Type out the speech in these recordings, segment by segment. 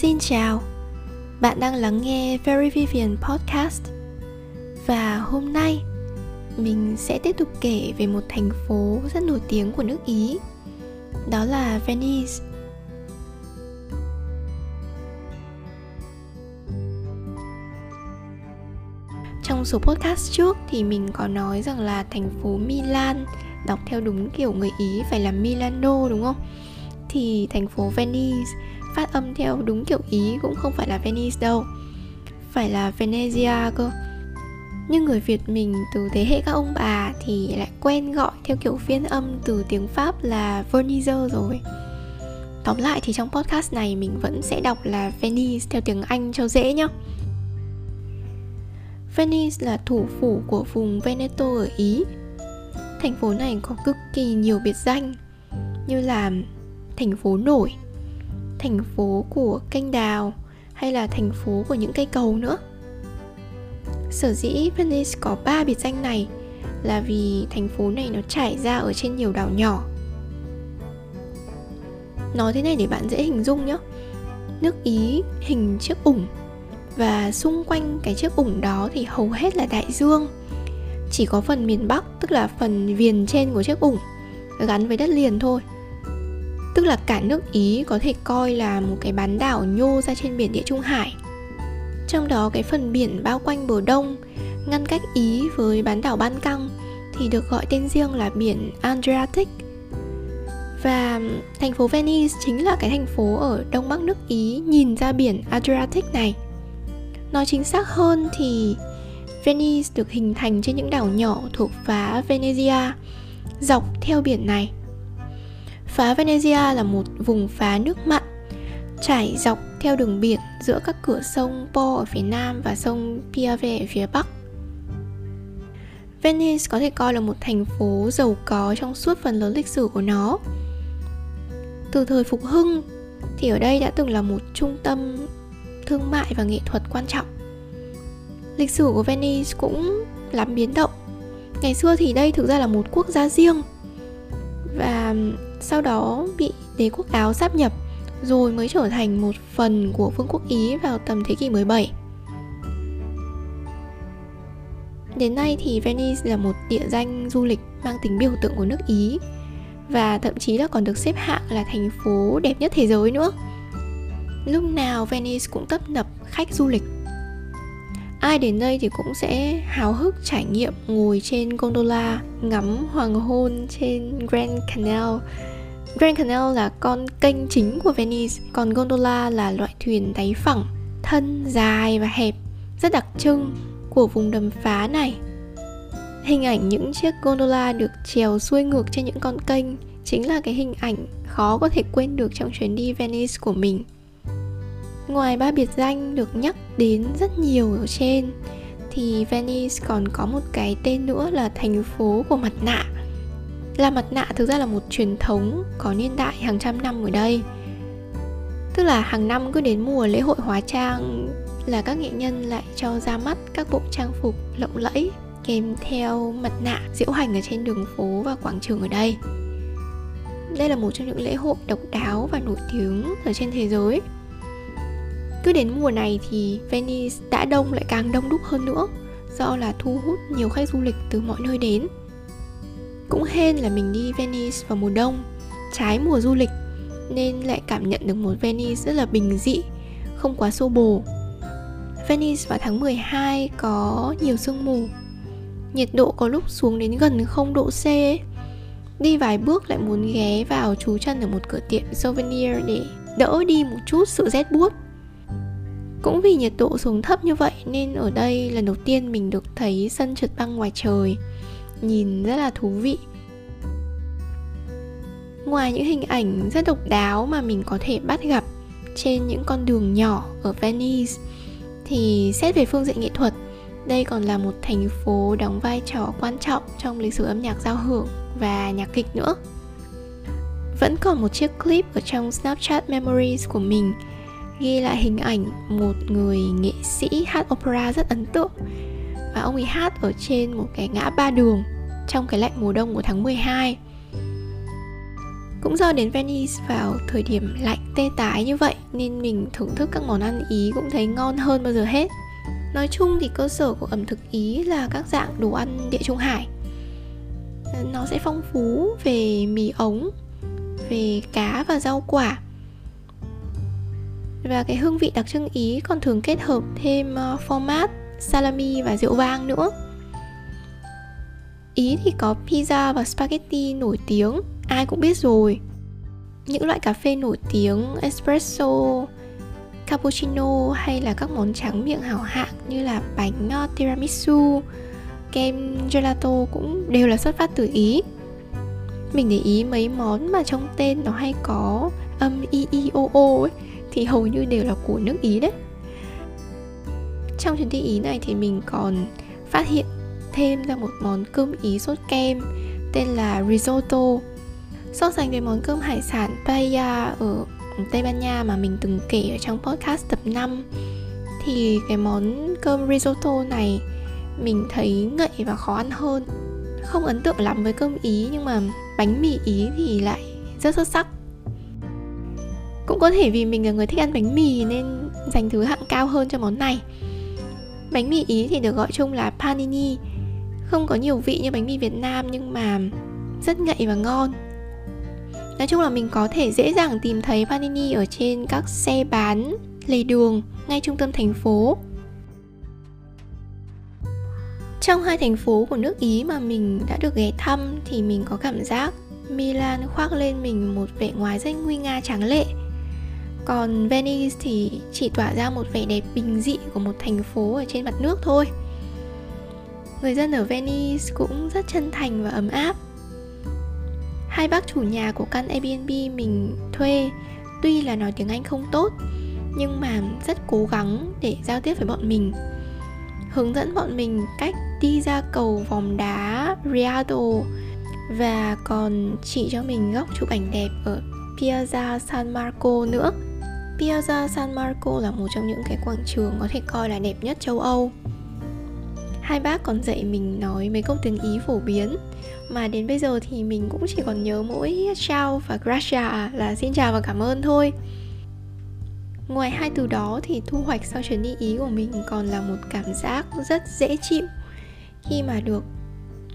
Xin chào, bạn đang lắng nghe Very Vivian Podcast. Và hôm nay mình sẽ tiếp tục kể về một thành phố rất nổi tiếng của nước Ý. Đó là Venice. Trong số podcast trước thì mình có nói rằng là thành phố Milan Đọc theo đúng kiểu người Ý phải là Milano đúng không? Thì thành phố Venice phát âm theo đúng kiểu Ý cũng không phải là Venice đâu. Phải là Venezia cơ. Nhưng người Việt mình từ thế hệ các ông bà thì lại quen gọi theo kiểu phiên âm từ tiếng Pháp là Venice rồi. Tóm lại thì trong podcast này mình vẫn sẽ đọc là Venice theo tiếng Anh cho dễ nhá. Venice là thủ phủ của vùng Veneto ở Ý. Thành phố này có cực kỳ nhiều biệt danh, Như là thành phố nổi thành phố của kênh đào hay là thành phố của những cây cầu nữa? Sở dĩ Venice có ba biệt danh này là vì thành phố này nó trải ra ở trên nhiều đảo nhỏ. Nói thế này để bạn dễ hình dung nhé nước ý hình chiếc ủng và xung quanh cái chiếc ủng đó thì hầu hết là đại dương. Chỉ có phần miền bắc, tức là phần viền trên của chiếc ủng, gắn với đất liền thôi tức là cả nước Ý có thể coi là một cái bán đảo nhô ra trên biển Địa Trung Hải. Trong đó cái phần biển bao quanh bờ đông, ngăn cách Ý với bán đảo Ban Căng thì được gọi tên riêng là biển Adriatic. Và thành phố Venice chính là cái thành phố ở đông bắc nước Ý nhìn ra biển Adriatic này. Nói chính xác hơn thì Venice được hình thành trên những đảo nhỏ thuộc phá Venezia dọc theo biển này Phá Venezia là một vùng phá nước mặn, trải dọc theo đường biển giữa các cửa sông Po ở phía nam và sông Piave ở phía bắc. Venice có thể coi là một thành phố giàu có trong suốt phần lớn lịch sử của nó. Từ thời phục hưng thì ở đây đã từng là một trung tâm thương mại và nghệ thuật quan trọng. Lịch sử của Venice cũng lắm biến động. Ngày xưa thì đây thực ra là một quốc gia riêng và sau đó bị đế quốc Áo sáp nhập, rồi mới trở thành một phần của vương quốc Ý vào tầm thế kỷ 17. Đến nay thì Venice là một địa danh du lịch mang tính biểu tượng của nước Ý và thậm chí là còn được xếp hạng là thành phố đẹp nhất thế giới nữa. Lúc nào Venice cũng tấp nập khách du lịch. Ai đến đây thì cũng sẽ háo hức trải nghiệm ngồi trên gondola ngắm hoàng hôn trên Grand Canal Grand Canal là con kênh chính của Venice, còn gondola là loại thuyền đáy phẳng, thân dài và hẹp, rất đặc trưng của vùng đầm phá này. Hình ảnh những chiếc gondola được trèo xuôi ngược trên những con kênh chính là cái hình ảnh khó có thể quên được trong chuyến đi Venice của mình. Ngoài ba biệt danh được nhắc đến rất nhiều ở trên, thì Venice còn có một cái tên nữa là thành phố của mặt nạ. Là mặt nạ thực ra là một truyền thống có niên đại hàng trăm năm ở đây. Tức là hàng năm cứ đến mùa lễ hội hóa trang là các nghệ nhân lại cho ra mắt các bộ trang phục lộng lẫy kèm theo mặt nạ diễu hành ở trên đường phố và quảng trường ở đây. Đây là một trong những lễ hội độc đáo và nổi tiếng ở trên thế giới cứ đến mùa này thì Venice đã đông lại càng đông đúc hơn nữa, do là thu hút nhiều khách du lịch từ mọi nơi đến. Cũng hên là mình đi Venice vào mùa đông, trái mùa du lịch, nên lại cảm nhận được một Venice rất là bình dị, không quá xô bồ. Venice vào tháng 12 có nhiều sương mù, nhiệt độ có lúc xuống đến gần 0 độ C. Ấy. đi vài bước lại muốn ghé vào trú chân ở một cửa tiệm souvenir để đỡ đi một chút sự rét buốt cũng vì nhiệt độ xuống thấp như vậy nên ở đây lần đầu tiên mình được thấy sân trượt băng ngoài trời. Nhìn rất là thú vị. Ngoài những hình ảnh rất độc đáo mà mình có thể bắt gặp trên những con đường nhỏ ở Venice, thì xét về phương diện nghệ thuật, đây còn là một thành phố đóng vai trò quan trọng trong lịch sử âm nhạc giao hưởng và nhạc kịch nữa. Vẫn còn một chiếc clip ở trong Snapchat Memories của mình ghi lại hình ảnh một người nghệ sĩ hát opera rất ấn tượng và ông ấy hát ở trên một cái ngã ba đường trong cái lạnh mùa đông của tháng 12 cũng do đến Venice vào thời điểm lạnh tê tái như vậy nên mình thưởng thức các món ăn Ý cũng thấy ngon hơn bao giờ hết. Nói chung thì cơ sở của ẩm thực Ý là các dạng đồ ăn địa trung hải. Nó sẽ phong phú về mì ống, về cá và rau quả. Và cái hương vị đặc trưng Ý còn thường kết hợp thêm ờ, format, salami và rượu vang nữa. Ý thì có pizza và spaghetti nổi tiếng ai cũng biết rồi. Những loại cà phê nổi tiếng espresso cappuccino hay là các món tráng miệng hảo hạng như là bánh ờ, tiramisu kem gelato cũng đều là xuất phát từ ý. Mình để ý mấy món mà trong tên nó hay có âm i i o o ấy thì hầu như đều là của nước ý đấy. Trong chuyến đi ý này thì mình còn phát hiện thêm ra một món cơm ý sốt kem, tên là risotto. So sánh với món cơm hải sản paella ở Tây Ban Nha mà mình từng kể ở trong podcast tập 5 thì cái món cơm risotto này mình thấy ngậy và khó ăn hơn. Không ấn tượng lắm với cơm ý nhưng mà bánh mì ý thì lại rất xuất sắc cũng có thể vì mình là người thích ăn bánh mì nên dành thứ hạng cao hơn cho món này bánh mì ý thì được gọi chung là panini không có nhiều vị như bánh mì việt nam nhưng mà rất ngậy và ngon Nói chung là mình có thể dễ dàng tìm thấy panini ở trên các xe bán lề đường ngay trung tâm thành phố. Trong hai thành phố của nước Ý mà mình đã được ghé thăm thì mình có cảm giác Milan khoác lên mình một vẻ ngoài rất nguy nga tráng lệ. Còn Venice thì chỉ tỏa ra một vẻ đẹp bình dị của một thành phố ở trên mặt nước thôi. Người dân ở Venice cũng rất chân thành và ấm áp hai bác chủ nhà của căn Airbnb mình thuê, tuy là nói tiếng Anh không tốt, nhưng mà rất cố gắng để giao tiếp với bọn mình hướng dẫn bọn mình cách đi ra cầu vòng đá Rialto và còn chỉ cho mình góc chụp ảnh đẹp ở Piazza San Marco nữa. Piazza San Marco là một trong những cái quảng trường có thể coi là đẹp nhất châu Âu. Hai bác còn dạy mình nói mấy câu tiếng Ý phổ biến, mà đến bây giờ thì mình cũng chỉ còn nhớ mỗi chào và gracia à, là xin chào và cảm ơn thôi ngoài hai từ đó thì thu hoạch sau chuyến đi ý của mình còn là một cảm giác rất dễ chịu khi mà được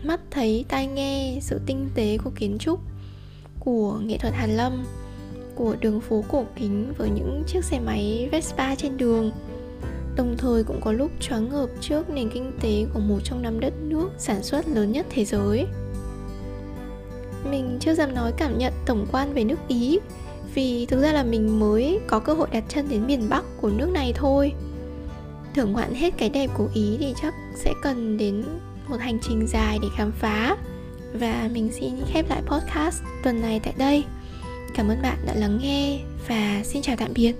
mắt thấy tai nghe, sự tinh tế của kiến trúc, của nghệ thuật hàn lâm của đường phố cổ kính với những chiếc xe máy vespa trên đường. Đồng thời cũng có lúc choáng ngợp trước nền kinh tế của một trong năm đất nước sản xuất lớn nhất thế giới. Mình chưa dám nói cảm nhận tổng quan về nước Ý, vì thực ra là mình mới có cơ hội đặt chân đến miền Bắc của nước này thôi. Thưởng ngoạn hết cái đẹp của Ý thì chắc sẽ cần đến một hành trình dài để khám phá. Và mình xin khép lại podcast tuần này tại đây cảm ơn bạn đã lắng nghe và xin chào tạm biệt.